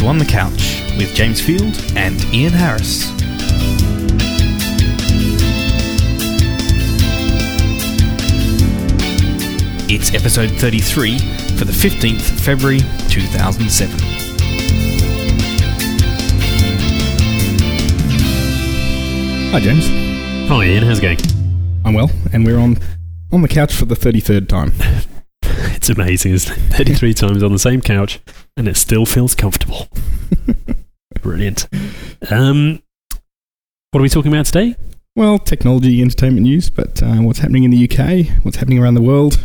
Welcome to On the Couch with James Field and Ian Harris. It's episode 33 for the 15th February 2007. Hi, James. Hi Ian, how's it going? I'm well, and we're on on the couch for the 33rd time. It's amazing, isn't it? 33 times on the same couch and it still feels comfortable. Brilliant. Um, what are we talking about today? Well, technology, entertainment news, but uh, what's happening in the UK, what's happening around the world,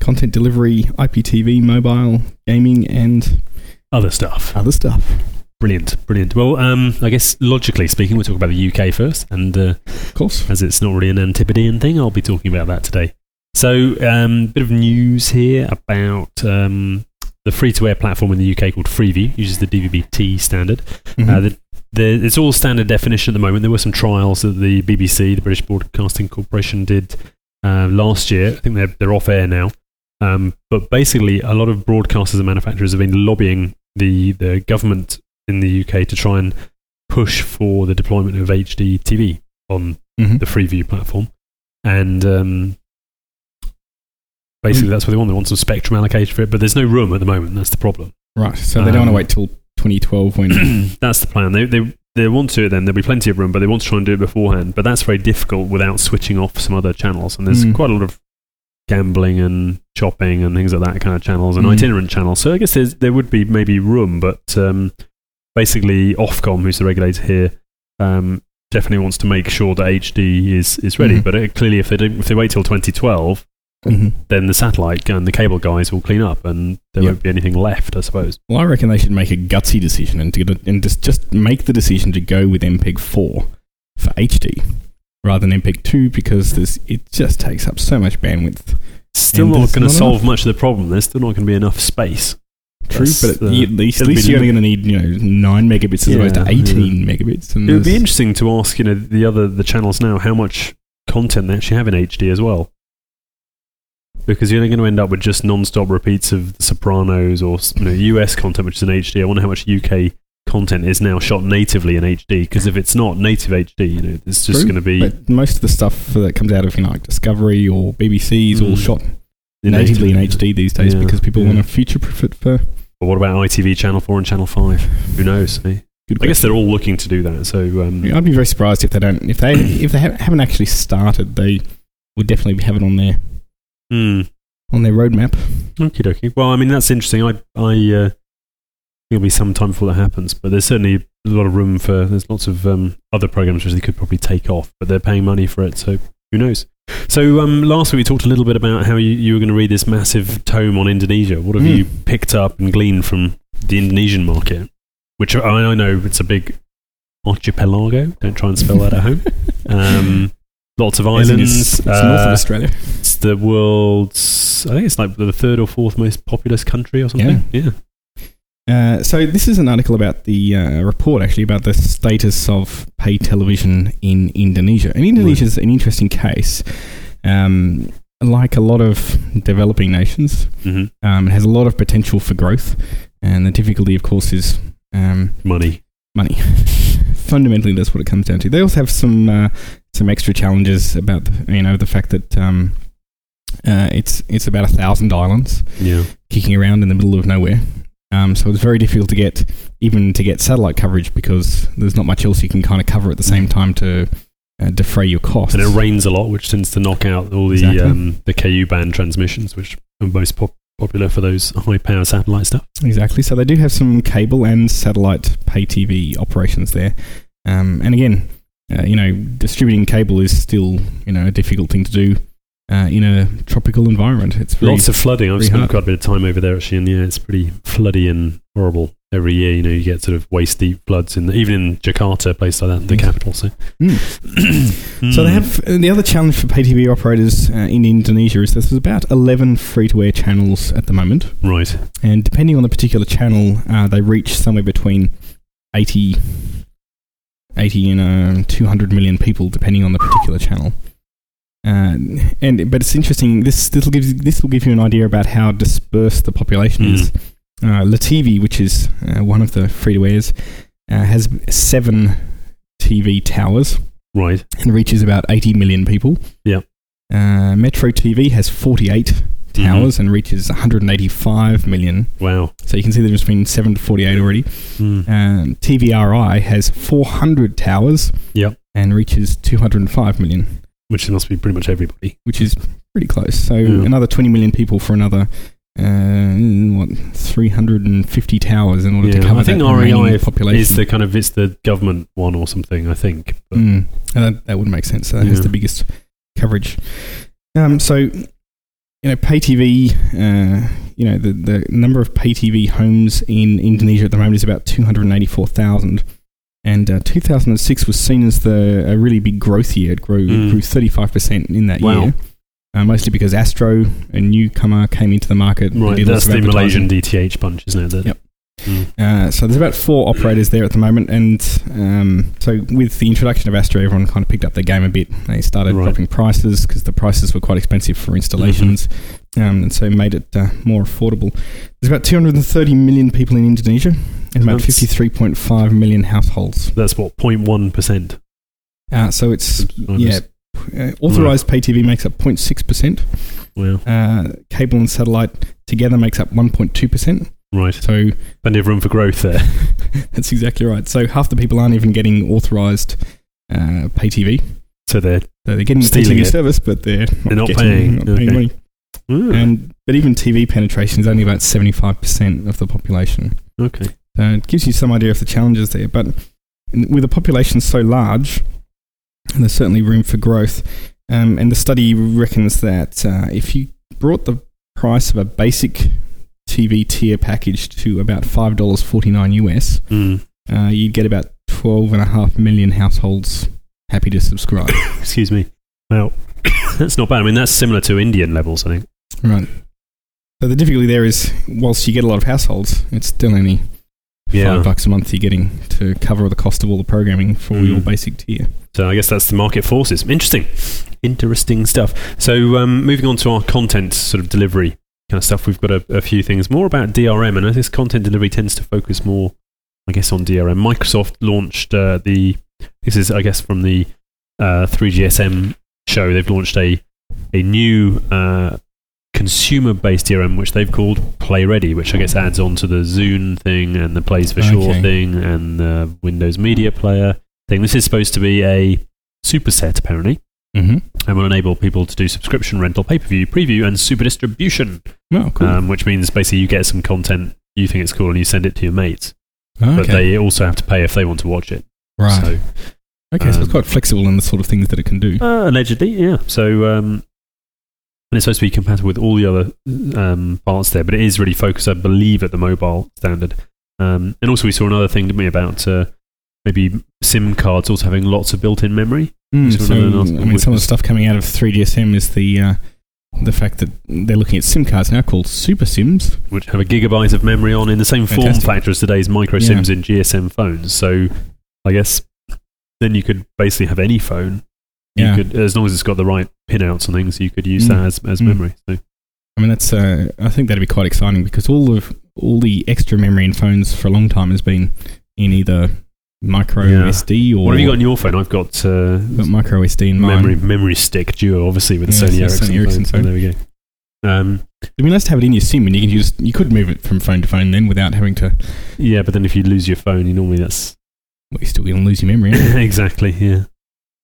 content delivery, IPTV, mobile, gaming, and Other stuff. other stuff. Brilliant, brilliant. Well, um, I guess logically speaking, we'll talk about the UK first, and uh, Of course. as it's not really an Antipodean thing, I'll be talking about that today. So, um, bit of news here about um, the free-to-air platform in the UK called Freeview, uses the DVB-T standard. Mhm. Uh, the, the, it's all standard definition at the moment. There were some trials that the BBC, the British Broadcasting Corporation, did uh, last year. I think they're, they're off air now. Um, but basically, a lot of broadcasters and manufacturers have been lobbying the, the government in the UK to try and push for the deployment of HD TV on Mhm. the Freeview platform. And um, basically, Mm. that's what they want. They want some spectrum allocated for it, but there's no room at the moment. That's the problem. Right, so they don't want to Um, wait till 2012 when. that's the plan. They, they, they want to then. There'll be plenty of room, but they want to try and do it beforehand. But that's very difficult without switching off some other channels. And there's Mm. quite a lot of gambling and shopping and things like that kind of channels and Mm. itinerant channels. So I guess there's, there would be maybe room, but um, basically Ofcom, who's the regulator here, um, definitely wants to make sure that HD is, is ready. Mhm. But uh, clearly, if they don't, if they wait till 2012, Mhm. then the satellite and the cable guys will clean up, and there Yep. won't be anything left, I suppose. Well, I reckon they should make a gutsy decision and, to get a, and just, just make the decision to go with MPEG 4 for HD rather than MPEG 2 because there's, it just takes up so much bandwidth. Still not going to solve enough. much of the problem. There's still not going to be enough space. True, That's but the- at least, at least you're only going to need you know nine megabits as opposed to Yeah, eighteen megabits. And It would be interesting to ask, you know, the other the channels now how much content they actually have in HD as well, because you're only going to end up with just non-stop repeats of Sopranos or you know US content, which is in HD. I wonder how much UK content is now shot natively in HD. Because if it's not native HD, you know, it's just going to be But most of the stuff that comes out of you know like Discovery or BBC is all Mm. shot in natively in. HD these days Yeah, because people yeah. want to future-proof it for. But what about ITV Channel Four and Channel Five? Who knows? eh? I guess they're all looking to do that. So um, Yeah, I'd be very surprised if they don't. If they if they haven't actually started, they would definitely have it on their hmm. on their roadmap. Okie dokie. Well, I mean, that's interesting. I, I, uh, it'll be some time before that happens, but there's certainly a lot of room for. There's lots of um, other programs which they could probably take off, but they're paying money for it, so who knows? So um, last week we talked a little bit about how you, you were going to read this massive tome on Indonesia. What have Mm. you picked up and gleaned from the Indonesian market? Which I, I know it's a big archipelago. Don't try and spell that at home. Um, lots of islands. It's, it's north of uh, Australia. it's the world's, I think it's like the third or fourth most populous country or something. Yeah. Uh, so this is an article about the uh, report actually about the status of pay television in Indonesia. And Indonesia is an interesting case. Um, like a lot of developing nations, hmm um, it has a lot of potential for growth, and the difficulty, of course, is um, Money. money. Fundamentally, that's what it comes down to. They also have some uh, some extra challenges about the, you know the fact that um, uh, it's it's about a thousand islands Yeah. kicking around in the middle of nowhere. Um, so it's very difficult to get even to get satellite coverage because there's not much else you can kind of cover at the same time to uh, defray your costs. And it rains a lot, which tends to knock out all the Exactly. um, the KU band transmissions, which are most pop- popular for those high power satellite stuff. Exactly. So they do have some cable and satellite pay TV operations there. Um, and again, uh, you know, distributing cable is still you know a difficult thing to do uh, in a tropical environment. It's Lots of flooding. I've spent hard. quite a bit of time over there actually, and yeah, it's pretty floody and horrible every year. You know, you get sort of waist deep floods in the, even in Jakarta, a place like that, the capital. So, Mm. So they Mm. have the other challenge for pay TV operators uh, in Indonesia is that there's about 11 free-to-air channels at the moment. right. and depending on the particular channel, uh, they reach somewhere between 80, 80 and uh, 200 million people, depending on the particular channel. Uh, and but it's interesting. This this will give you- this will give you an idea about how dispersed the population Mm. is uh, Lativi, which is uh, one of the free to airs, uh, has seven TV towers Right. and reaches about 80 million people. Yep. Uh, Metro TV has 48 towers and reaches 185 million. Wow. So you can see the difference between 7 to 48 already. Mm. Um, TVRI has 400 towers Yep. and reaches 205 million, Which must be pretty much everybody. which is pretty close. So Yeah. another 20 million people for another. Uh, what 350 towers in order to Yeah, cover I think that REI population. Is the kind of it's the government one or something? I think. But, Mm, and that, that would make sense. So that has Yeah. the biggest coverage. Um, so, you know, pay TV, uh, you know, the, the number of pay TV homes in Indonesia at the moment is about 284,000. And uh, 2006 was seen as the a really big growth year. It grew, Mm. grew 35% in that Wow. year. Uh, mostly because Astro, a newcomer, came into the market. Right. That's the. Malaysian DTH bunch, isn't it? That- Yep. Mm. Uh, so there's about four operators there at the moment, and um, so with the introduction of Astro, everyone kind of picked up their game a bit. They started Right. dropping prices because the prices were quite expensive for installations, um, and so made it uh, more affordable. There's about 230 million people in Indonesia, and about That's- 53.5 million households. That's what 0.1 percent. Uh, so it's yeah, uh, authorized pay TV makes up 0.6 percent. Wow. Uh, cable and satellite together makes up 1.2 percent. Right. So Plenty of room for growth there. That's exactly right. So half the people aren't even getting authorized uh, pay TV. So they're So they're getting the Stealing TV it. service, but they're not, They're not getting, paying. not paying Okay. money. Mm. And but even TV penetration is only about seventy five percent of the population. okay. So it gives you some idea of the challenges there. But with a population so large, there's certainly room for growth. Um, and the study reckons that uh, if you brought the price of a basic TV tier package to about five dollars forty nine US, Mm. uh, you'd get about 12 and a half million households happy to subscribe. Excuse me. Well, that's not bad. I mean, that's similar to Indian levels, I think. right. So the difficulty there is, whilst you get a lot of households, it's still only Yeah. five bucks a month you're getting to cover the cost of all the programming for Mm. your basic tier. So I guess that's the market forces. Interesting, interesting stuff. So um, moving on to our content sort of delivery kind of stuff, we've got a, a few things more about DRM, and this content delivery tends to focus more, I guess, on DRM. Microsoft launched uh, the. This is, I guess, from the uh, 3GSM show. They've launched a a new uh, consumer-based DRM, which they've called PlayReady, which I guess adds on to the Zune thing and the PlaysForSure Okay. thing and the Windows Media Player thing. This is supposed to be a superset, apparently, Mm-hmm. and will enable people to do subscription, rental, pay per view, preview, and super distribution. Oh, cool. Um, which means basically you get some content, you think it's cool, and you send it to your mates. Oh, But they also have to pay if they want to watch it. right. So, okay, so it's um, quite flexible in the sort of things that it can do. uh, allegedly, yeah. So, um, and it's supposed to be compatible with all the other um, parts there, but it is really focused, I believe, at the mobile standard. Um, and also, we saw another thing, didn't we, about uh, maybe SIM cards also having lots of built in memory. Mm, so I mean, some of the stuff coming out of 3GSM is the uh, the fact that they're looking at SIM cards now called Super SIMs. which have a gigabyte of memory on in the same form Fantastic. factor as today's micro Yeah. SIMs in GSM phones. So I guess then you could basically have any phone. You Yeah. could, as long as it's got the right pinouts and things, you could use Mm. that as, as Mm. memory. So I mean, that's. Uh, I think that'd be quite exciting because all of all the extra memory in phones for a long time has been in either micro Yeah. SD or what have you got on your phone? I've got, uh, got micro SD in mine. memory memory stick duo, obviously with the Yeah, Sony Ericsson, Sony Ericsson phone. Phone. there we go. Um, It'd be nice to have it in your SIM, and you can just you could move it from phone to phone then without having to. yeah, but then if you lose your phone, you normally that's Well, you're still going to lose your memory. exactly yeah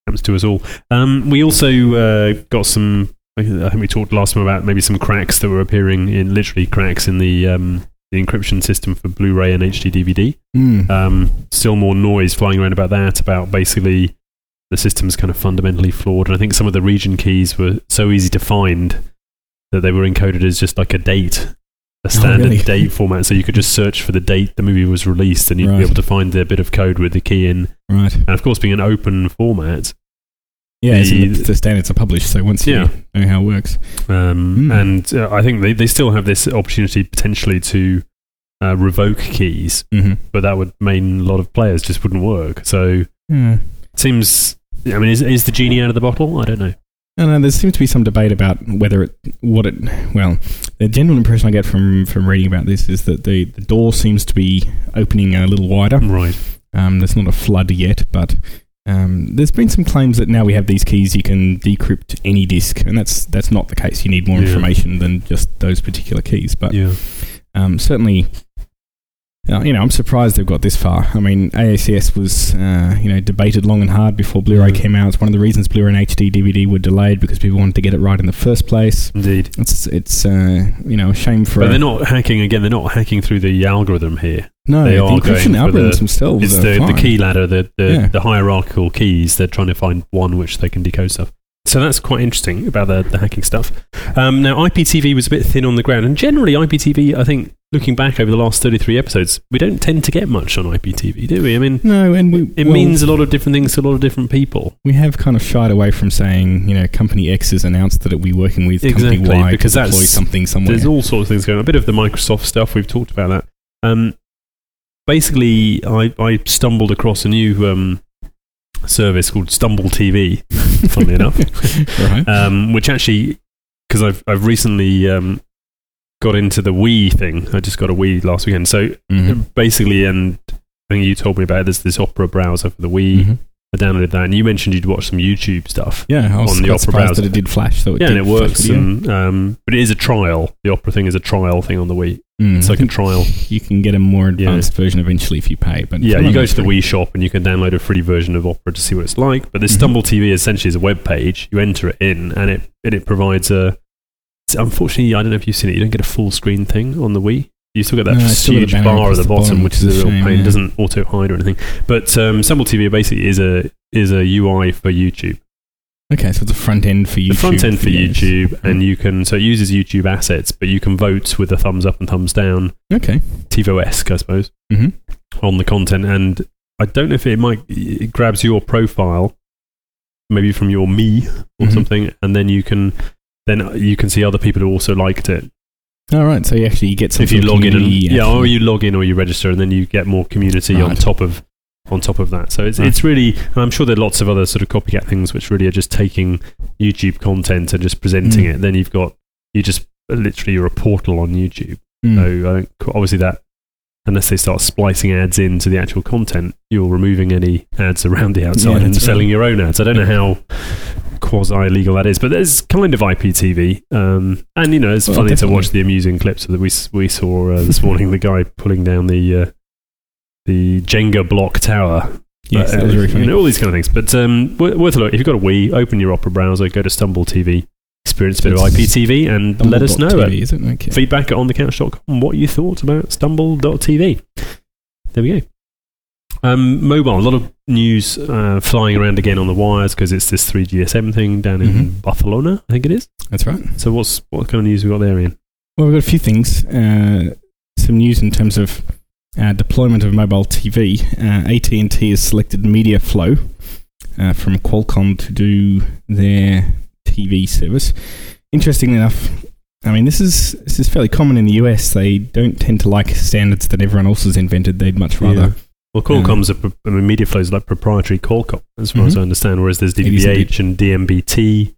happens to us all. Um, we also uh, got some. I think we talked last time about maybe some cracks that were appearing in literally cracks in the um, the encryption system for Blu-ray and HD DVD. Mm. Um, still more noise flying around about that. About basically the system's kind of fundamentally flawed, and I think some of the region keys were so easy to find that they were encoded as just like a date. A standard really? date format, so you could just search for the date the movie was released, and you'd Right. be able to find the bit of code with the key in. Right. And of course, being an open format, Yeah, The- the, the standards are published, so once Yeah. you know how it works. um, Mm. and uh, I think they, they still have this opportunity potentially to uh, revoke keys, Mm-hmm. but that would mean a lot of players just wouldn't work. So Yeah. it seems. I mean, is, is the genie out of the bottle? I don't know. Don't there seems to be some debate about whether it, what it, well, the general impression I get from, from reading about this is that the, the door seems to be opening a little wider. Right. Um, there's not a flood yet, but um, there's been some claims that now we have these keys, you can decrypt any disk, and that's that's not the case. You need more Yeah. information than just those particular keys. But Yeah. um, certainly, uh, you know, I'm surprised they've got this far. I mean, AACS was, uh, you know, debated long and hard before Blu-ray Mhm. came out. It's one of the reasons Blu-ray and HD DVD were delayed because people wanted to get it right in the first place. Indeed. It's, it's, uh, you know, a shame for. But they're not hacking again. They're not hacking through the algorithm here. no, they the are encryption going algorithms the- themselves. It's are the, the key ladder, the the, Yeah. the hierarchical keys. They're trying to find one which they can decode stuff. So that's quite interesting about the, the hacking stuff. Um, now, IPTV was a bit thin on the ground, and generally, IPTV, I think, looking back over the last 33 episodes, we don't tend to get much on IPTV, do we? I mean, No, and we, it well, means a lot of different things to a lot of different people. we have kind of shied away from saying, you know, company X has announced that it'll be working with Exactly, company Y because to deploy that's- something somewhere. There's all sorts of things going on. A bit of the Microsoft stuff, we've talked about that. Um, basically, I, I stumbled across a new um, service called Stumble TV, funnily enough. right? um, which actually, because I've I've recently um, got into the Wii thing. I just got a Wii last weekend. So Mhm. basically, and I think you told me about it, there's this Opera browser for the Wii. Mhm. I downloaded that, and you mentioned you'd watch some YouTube stuff. Yeah, I was on the Opera browser. that it did flash. So it yeah, and it works. And, um, but it is a trial. The Opera thing is a trial thing on the Wii. Mm, It's like a trial. you can get a more advanced version eventually if you pay. But Yeah, you go to the. Wii shop and you can download a free version of Opera to see what it's like. But this Mhm. Stumble TV essentially is a web page. You enter it in, and it and it provides a. Unfortunately, I don't know if you've seen it. You don't get a full screen thing on the Wii. You still get that No, still huge bar at the the bottom, bottom, which is a real pain. It yeah. doesn't auto hide or anything. But um, Stumble TV basically is a is a UI for YouTube. Okay, so it's a front end for YouTube. the front end for. YouTube, and you can so it uses YouTube assets, but you can vote with a thumbs up and thumbs down, Okay. TiVo-esque, I suppose. hmm on the content and I don't know if it might it grabs your profile maybe from your me or Mhm. something and then you can then you can see other people who also liked it All right, so you actually get some if you log in and yeah or you log in or you register and then you get more community on top of on top of that so it's, Right. it's really and I'm sure there are lots of other sort of copycat things which really are just taking YouTube content and just presenting Mm. it then you've got you just literally you're a portal on YouTube Mm. so I don't, obviously that, unless they start splicing ads into the actual content, you're removing any ads around the outside Yeah, and selling right. your own ads. I don't know how quasi legal that is, but there's kind of IPTV, um, and you know it's Well, funny to watch the amusing clips that we we saw uh, this morning. the guy pulling down the uh, the Jenga block tower. yes, Uh, was very you know, all these kind of things. But um, wor- worth a look. If you've got a Wii, open your Opera browser, go to Stumble TV, experience a bit of IPTV, and let us know. Stumble.tv, at is it? Okay. feedback at onthecouch.com what you thought about stumble.tv. There we go. Um, mobile, a lot of news uh, flying around again on the wires because it's this 3GSM thing down in Mhm. Barcelona, I think it is. That's right. So what's what kind of news we got there, Ian? Well, we've got a few things. Uh, some news in terms of uh, deployment of mobile TV. Uh, AT&T has selected MediaFlo uh, from Qualcomm to do their TV service. Interestingly enough, I mean this is this is fairly common in the US. They don't tend to like standards that everyone else has invented. They'd much rather. Yeah. Well, Qualcomm's a, I mean, MediaFlo is like proprietary Qualcomm, as far as Mhm. I understand, whereas there's is and DMBT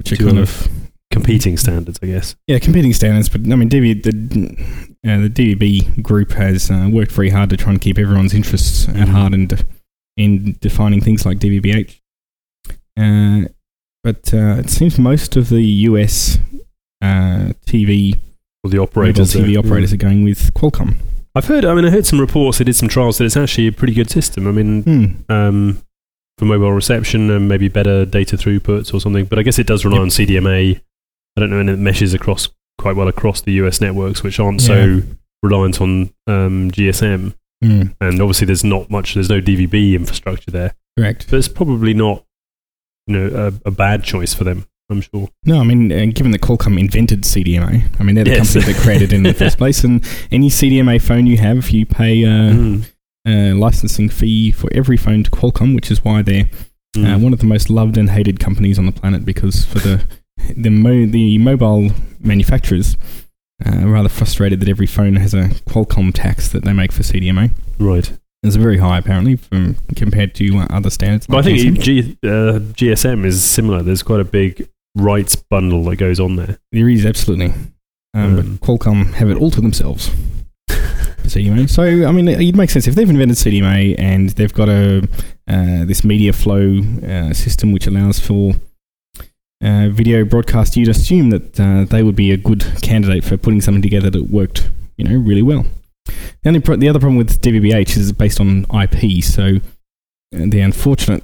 Which are kind of competing standards, I guess. Yeah, competing standards, but I mean, DV, the uh, the DVB group has uh, worked very hard to try and keep everyone's interests at Mhm. heart in in defining things like DVB-H. Uh, but uh, it seems most of the US uh, TV Or the operators. TV there. operators are going with Qualcomm. I've heard. I mean, I heard some reports. They did some trials that it's actually a pretty good system. I mean, Hmm. um, for mobile reception and maybe better data throughputs or something. But I guess it does rely Yep. on CDMA. I don't know, and it meshes across quite well across the US networks, which aren't so reliant on um, GSM. Hmm. And obviously, there's not much. There's no DVB infrastructure there, Correct. but it's probably not, you know, a, a bad choice for them. I'm sure. No, I mean, uh, given that Qualcomm invented CDMA, I mean, they're the Yes. company that created it in the first place. And any CDMA phone you have, you pay uh, Mm. a licensing fee for every phone to Qualcomm, which is why they're uh, Mm. one of the most loved and hated companies on the planet because for the the, mo- the mobile manufacturers uh, are rather frustrated that every phone has a Qualcomm tax that they make for CDMA. Right. It's very high apparently from compared to uh, other standards. But I think GSM. G, uh, GSM is similar. There's quite a big rights bundle that goes on there. there is absolutely. Um, Um, but Qualcomm have it all to themselves. CDMA. So I mean, it makes sense if they've invented CDMA and they've got a uh, this MediaFlo uh, system which allows for uh, video broadcast. You'd assume that uh, they would be a good candidate for putting something together that worked, you know, really well. The only pro- the other problem with DVB-H is it's based on IP. So uh, the unfortunate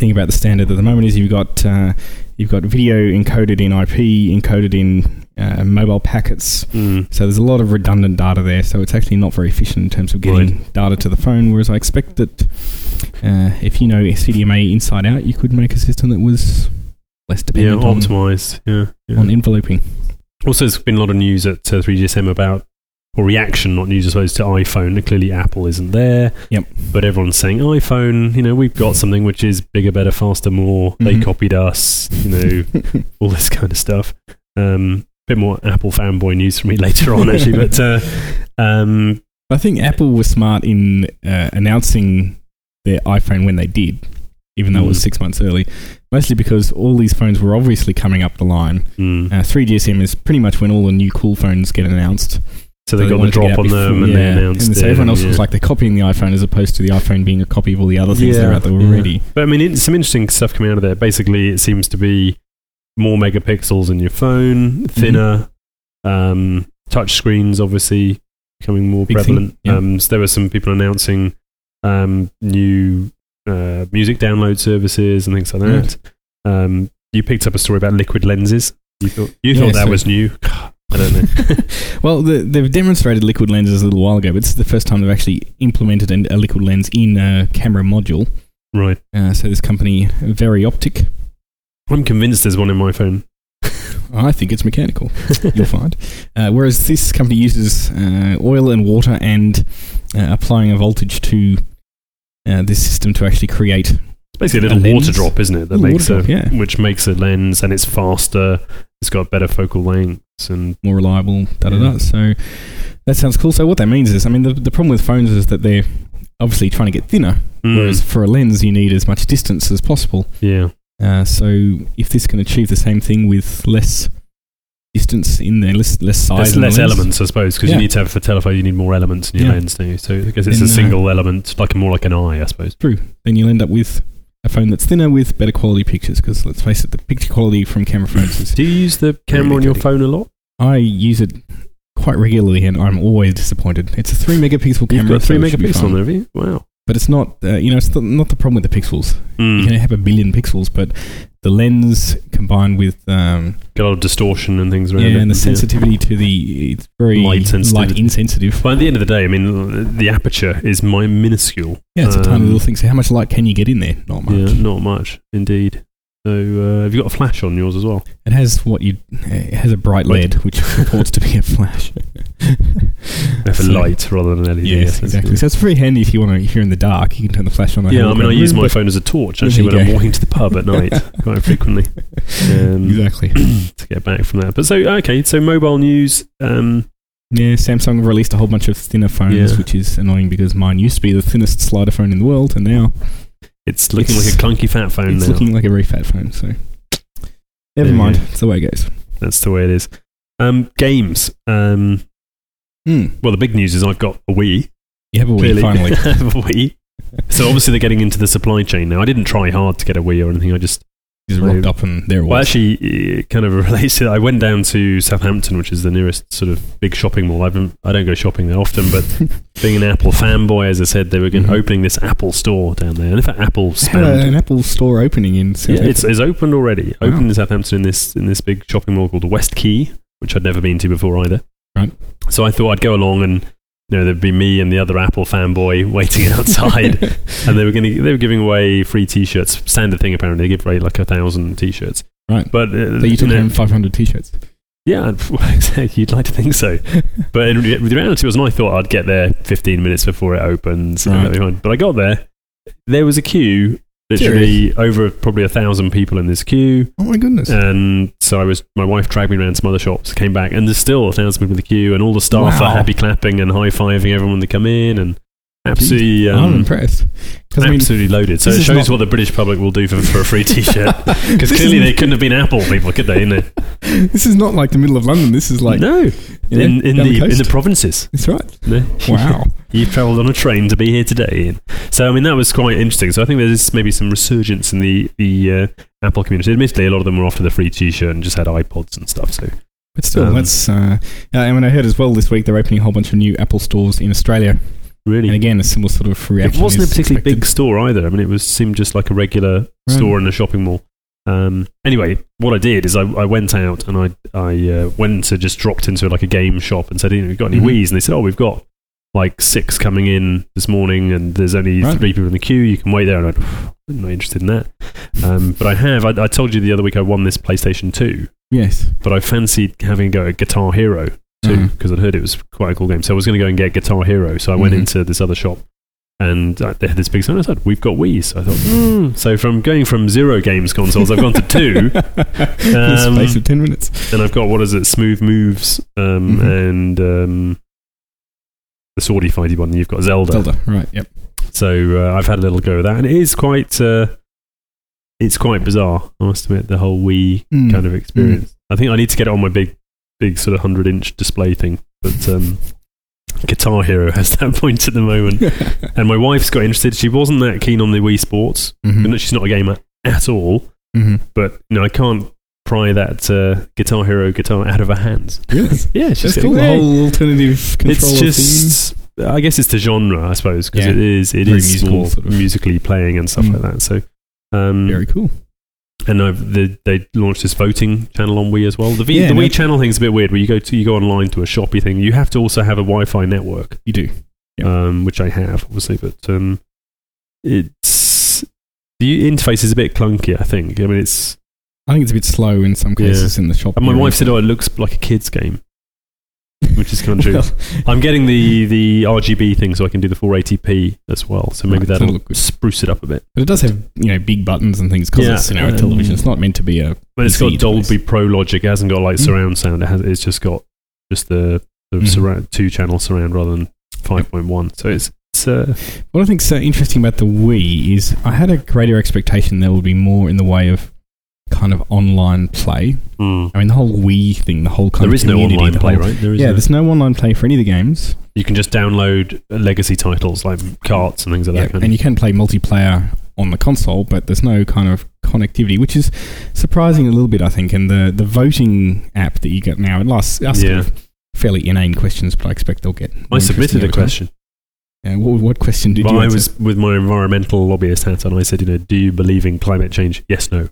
thing about the standard at the moment is you've got uh, you've got video encoded in IP, encoded in uh, mobile packets. Mm. So there's a lot of redundant data there. So it's actually not very efficient in terms of getting data to the phone. Whereas I expect that uh, if you know CDMA inside out, you could make a system that was less Yeah, dependent on, optimized. Yeah, yeah. on enveloping. Also, there's been a lot of news at uh, 3GSM about, or reaction, not news, I suppose, to iPhone. Clearly, Apple isn't there. Yep. But everyone's saying iPhone. You know, we've got something which is bigger, better, faster, more. They Mhm. copied us. You know, all this kind of stuff. Um, bit more Apple fanboy news for me later on, actually. But uh, um, I think Apple was smart in uh, announcing their iPhone when they did, even though it was Mm. six months early. Mostly because all these phones were obviously coming up the line. mm. Uh, 3GSM is pretty much when all the new cool phones get announced. So they got the wanted to get drop out on them, before- and they announced And so it, everyone else yeah. was like they're copying the iPhone as opposed to the iPhone being a copy of all the other things that are out there yeah. already. But I mean, some interesting stuff coming out of there. Basically, it seems to be more megapixels in your phone, thinner, um, touch screens, obviously becoming more Big thing, prevalent. yeah. Um, so there were some people announcing um, new uh, music download services and things like that. Um, you picked up a story about liquid lenses. You thought you Yeah, thought that so- was new. I don't know. well, the, they've demonstrated liquid lenses a little while ago, but this is the first time they've actually implemented an, a liquid lens in a camera module. right. Uh, so this company, Varioptic, I'm convinced there's one in my phone. I think it's mechanical. You'll find. Uh, whereas this company uses uh, oil and water and uh, applying a voltage to uh, this system to actually create. Basically a A little lens? water drop, isn't it? That makes a drop, yeah. which makes a lens and it's faster. It's got better focal lengths and more reliable, da da Yeah. da. So that sounds cool. So what that means is, I mean, the, the problem with phones is that they're obviously trying to get thinner, Mm, whereas for a lens you need as much distance as possible. yeah, Uh, so if this can achieve the same thing with less distance in there, less less size, the less elements, I suppose, because Yeah. you need to have for telephone. You need more elements in your Yeah. lens, don't you? So I guess it's Then, a uh, single element, like more like an eye, I suppose. True. Then you'll end up with a phone that's thinner with better quality pictures. Because let's face it, the picture quality from camera phones is. Do you use the camera on your good. phone a lot? I use it quite regularly, and I'm always disappointed. It's a three megapixel You've camera. got three so it should be megapixels fine. on there, have you? Wow. But it's not, uh, you know, it's the, not the problem with the pixels. You Mm. can have a billion pixels, but the lens combined with um, Got a lot of distortion and things around yeah, it. and the sensitivity to the it's very Light sensitivity. light insensitive. But at the end of the day, I mean, the aperture is my minuscule. Yeah, it's a tiny Um, little thing. So how much light can you get in there? Not much. Yeah, not much, indeed. So uh, have you got a flash on yours as well? It has what you. It has a bright Right. LED, which purports to be a flash. For So- light rather than LED. Yes, yes, exactly. So it's very handy if you want to. If you're in the dark, you can turn the flash on. Yeah, I mean, I use my phone as a torch actually when I'm walking to the pub at night quite frequently um, Exactly. to get back from that. But so okay, so mobile news. Um, Yeah, Samsung released a whole bunch of thinner phones, Yeah. which is annoying because mine used to be the thinnest slider phone in the world, and now it's looking It's- like a clunky fat phone it's now. looking like a very fat phone. So never you mind. It's the way it goes. That's the way it is. Um, games. Um, Hmm. well, the big news is I've got a Wii. You have a Wii Clearly, finally. I have a Wii. So obviously they're getting into the supply chain now. I didn't try hard to get a Wii or anything. I just Just rocked up and there it was. Well, actually, it kind of relates to. I went down to Southampton, which is the nearest sort of big shopping mall. I've been, I don't go shopping there often, but being an Apple fanboy, as I said, they were going, Mhm. opening this Apple store down there. And if Apple had an Apple store opening in Yeah, Southampton. it's, it's opened already. Wow. Opened in Southampton in this in this big shopping mall called the West Quay, which I'd never been to before either. Right. So I thought I'd go along and. You know, there'd be me and the other Apple fanboy waiting outside, and they were going to they were giving away free T-shirts. Standard thing apparently, they give away like a thousand T-shirts. Right. But uh, so you took know, home 500 t-shirts. Yeah, you'd like to think so. But in, re- the reality was, and I thought I'd get there 15 minutes before it opens. Right. that'd be fine. But I got there. There was a queue, literally over probably a thousand people in this queue. Oh my goodness. And so I was, my wife dragged me around some other shops, came back, and there's still a thousand people in the queue, and all the staff Wow. are happy clapping and high fiving everyone that come in. And Absolutely, I'm impressed. 'Cause, I mean, absolutely loaded. So it shows not- what the British public will do for, for a free T-shirt. Because clearly they couldn't have been Apple people, could they? In the, this is not like the middle of London. This is like no, you know, in, in down the, in the provinces. That's right. No. Wow. You've travelled on a train to be here today. So, I mean, that was quite interesting. So, I think there's maybe some resurgence in the, the uh, Apple community. Admittedly, a lot of them were after the free t shirt and just had iPods and stuff. So, But still, Um, that's. Uh, I mean, I heard as well this week they're opening a whole bunch of new Apple stores in Australia, and really, again, a similar sort of reaction. it wasn't a particularly expected. big store either. I mean, it was seemed just like a regular Right. store in a shopping mall. Um, anyway, what I did is I, I went out and I I uh, went to just dropped into like a game shop and said, you know, "We've got any Mhm. Wii's?" And they said, "Oh, we've got like six coming in this morning, and there's only Right. three people in the queue. You can wait there." And I, I'm not interested in that. Um, but I have. I, I told you the other week I won this PlayStation Two, Yes. but I fancied having a go at Guitar Hero too because I'd heard it was quite a cool game. So I was going to go and get Guitar Hero. So I went Mhm. into this other shop. And uh, they had this big sign. I said, "We've got Wii." So I thought, hmm. so from going from zero games consoles, I've gone to two, in Um, space of ten minutes. and I've got what is it, Smooth Moves, um, Mhm. and um, the swordy fighty one. You've got Zelda. Zelda. Right. Yep. So uh, I've had a little go of that, and it is quite, uh, it's quite bizarre. I must admit, the whole Wii Mm. kind of experience. I think I need to get it on my big, big sort of hundred inch display thing, but. Um, Guitar Hero has that point at the moment, and my wife's got interested. She wasn't that keen on the Wii Sports. Mhm. She's not a gamer at all, Mhm. but you know I can't pry that uh, Guitar Hero guitar out of her hands. Really? Yeah, she's That's cool. The whole alternative controller It's just, I guess it's the genre, I suppose, because Yeah. it is it Very is musical, more sort of. musically playing and stuff Mm. like that. So, um. Very cool. And I've, the, they launched this voting channel on Wii as well. The, v, Yeah, the no- Wii channel thing's a bit weird. Where you go to you go online to a shoppy thing, you have to also have a Wi-Fi network, You do. Yeah. um, which I have obviously, but um, it's the interface is a bit clunky. I think. I mean, it's I think it's a bit slow in some cases in the shop. and my area. wife said, "Oh, it looks like a kids game." Which is kind of true. I'm getting the, the RGB thing so I can do the 480p as well. So maybe Right, that'll it'll look good. spruce it up a bit. but it does have you know big buttons and things because Yeah, it's you know, a um, television. It's not meant to be a. But it's got PC Dolby device. Pro Logic. It hasn't got like Mm. surround sound. It has. It's just got just the, the Mhm. surround two channel surround rather than 5.1. So it's it's uh, What I think's so interesting about the Wii is I had a greater expectation there would be more in the way of kind of online play. Hmm. I mean, the whole Wii thing, the whole kind there of is no online play, whole- right? There is Yeah, no- there's no online play for any of the games. you can just download legacy titles like carts and things like Yeah, that. Kind and you can play multiplayer on the console, but there's no kind of connectivity, which is surprising a little bit, I think. And the, the voting app that you get now, it lasts asks Yeah. of fairly inane questions, but I expect they'll get. I submitted a over time. question. Yeah, what, what question did Well, you I was with my environmental lobbyist hat on. I said, you know, do you believe in climate change? Yes, no.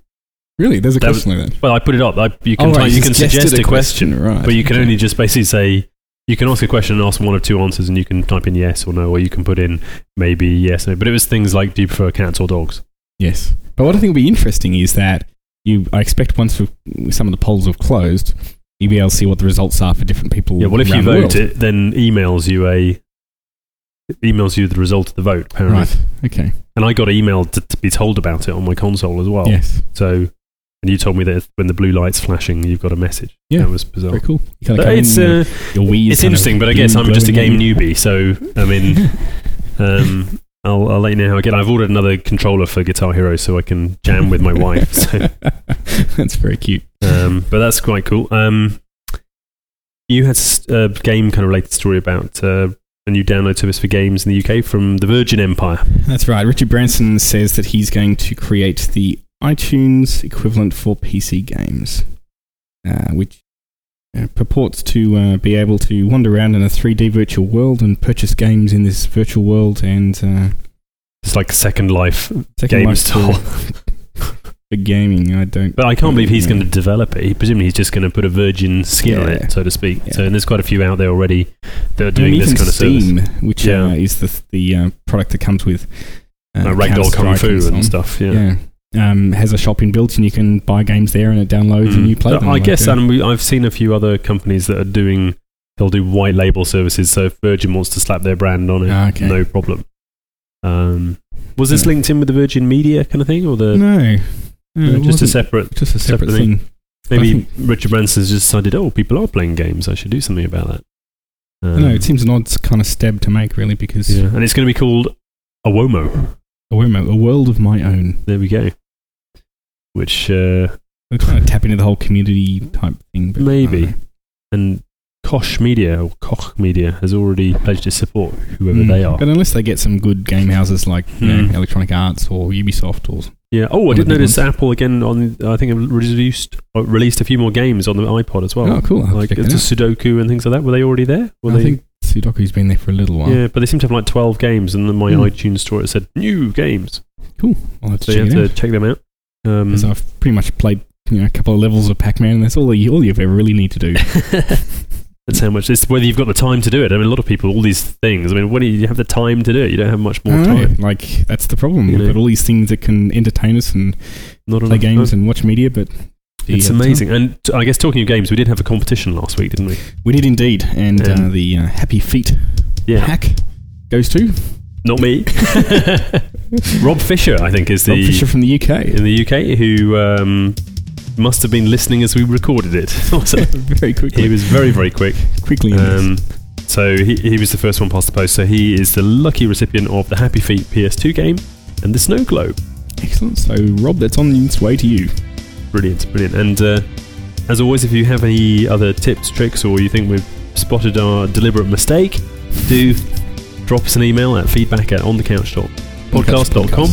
Really? There's a That question like that. Well, I put it up. I, you can Oh, right, type- you can suggest a question, right? but you can okay. only just basically say you can ask a question and ask one of two answers, and you can type in yes or no, or you can put in maybe yes, no. But it was things like, do you prefer cats or dogs? Yes. But what I think would be interesting is that you, I expect once some of the polls have closed, you'll be able to see what the results are for different people. Yeah. Well, if you around the vote, it then emails you a emails you the result of the vote. Apparently, Right. Okay. and I got emailed to, to be told about it on my console as well. yes. So, and you told me that when the blue light's flashing, you've got a message. Yeah. that was bizarre. Very cool. You kinda But come in, it's uh, your Wii is it's kind of interesting, but I guess I'm just a game newbie. So I mean, um, I'll, I'll let you know how I get. I've ordered another controller for Guitar Hero so I can jam with my wife. So, That's very cute. um, but that's quite cool. Um, you had a game kind of related story about uh, a new download service for games in the UK from the Virgin Empire. That's right. Richard Branson says that he's going to create the iTunes equivalent for PC games, uh, which uh, purports to uh, be able to wander around in a 3D virtual world and purchase games in this virtual world and uh, It's like Second Life Second game Life style. for- gaming. I don't. But I can't believe he's going to develop it. He, presumably, he's just going to put a Virgin skin on it, so to speak. Yeah. So, and there's quite a few out there already that are I mean, doing this kind of service. Which Yeah. uh, is the the uh, product that comes with uh, Uh, Ragdoll Kung Fu and on. stuff. Yeah. Um, has a shop inbuilt and you can buy games there and it downloads and Mm. you play them. I like, guess and we, I've seen a few other companies that are doing. They'll do white label services. So if Virgin wants to slap their brand on it, Ah, okay. no problem. Um, was this Yeah. linked in with the Virgin Media kind of thing, or the no, no, just a separate? just a separate separate thing. thing. Maybe Richard Branson's just decided, oh, people are playing games. I should do something about that. I don't it seems an odd kind of step to make, really, because yeah. And it's going to be called Awomo. A, world- a world of my own. There we go. Which uh, We're trying to tap into the whole community type thing. But I Maybe. don't know. and Koch Media or Koch Media has already pledged to support whoever Mm. they are. But unless they get some good game houses like you Hmm. know, Electronic Arts or Ubisoft or Yeah. Oh, I did big notice. Apple again on. I think it released uh, released a few more games on the iPod as well. oh, cool, I'll have to like check it's a Sudoku and things like that. Were they already there? Were. I they? think Sudoku's been there for a little while. yeah, but they seem to have like twelve games, and then my Hmm. iTunes store it said new games, Cool. I'll have to so you check have it to out. check them out. Um, 'Cause I've pretty much played you know a couple of levels of Pac-Man, and that's all you all you ever really need to do. That's how much. It's whether you've got the time to do it. I mean, a lot of people, all these things. I mean, when do you have the time to do it? You don't have much more I know, time. Like that's the problem. You We've know. got all these things that can entertain us and Not play enough games time. and watch media, but do you It's have the time? amazing. And t- I guess talking of games, we did have a competition last week, didn't we? We did indeed, and uh, Um, the uh, Happy Feet Yeah. hack goes to Not me. Rob Fisher, I think, is the Rob Fisher from the UK. in the UK who um, must have been listening as we recorded it. So Very quickly, he was very, very quick. quickly. in this. Um, so he, he was the first one past the post. So he is the lucky recipient of the Happy Feet PS2 game and the Snow Globe. Excellent. So Rob, that's on its way to you. Brilliant, brilliant. And uh, as always, if you have any other tips, tricks, or you think we've spotted our deliberate mistake, do drop us an email at feedback at onthecouch.podcast.com.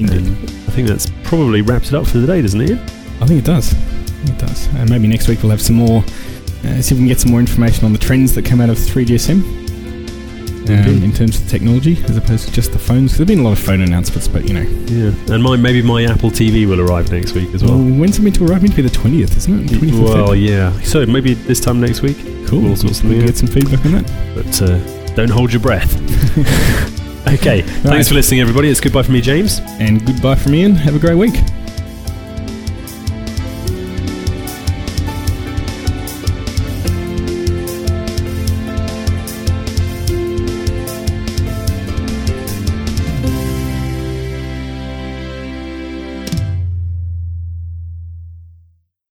And I think that's probably wraps it up for the day, doesn't it? Ian? I think it does. It does. And maybe next week we'll have some more. Uh, see if we can get some more information on the trends that come out of 3GSM um, in terms of technology, as opposed to just the phones. There've been a lot of phone announcements, but you know, Yeah. And my, maybe my Apple TV will arrive next week as well, well. when's it meant to arrive? Meant to be the 20th, isn't it? 25th Well, yeah. So maybe this time next week. cool. we'll we something can out. get some feedback on that. But uh, don't hold your breath. okay. Right. Thanks for listening, everybody. It's goodbye from me, James. And goodbye from Ian. Have a great week.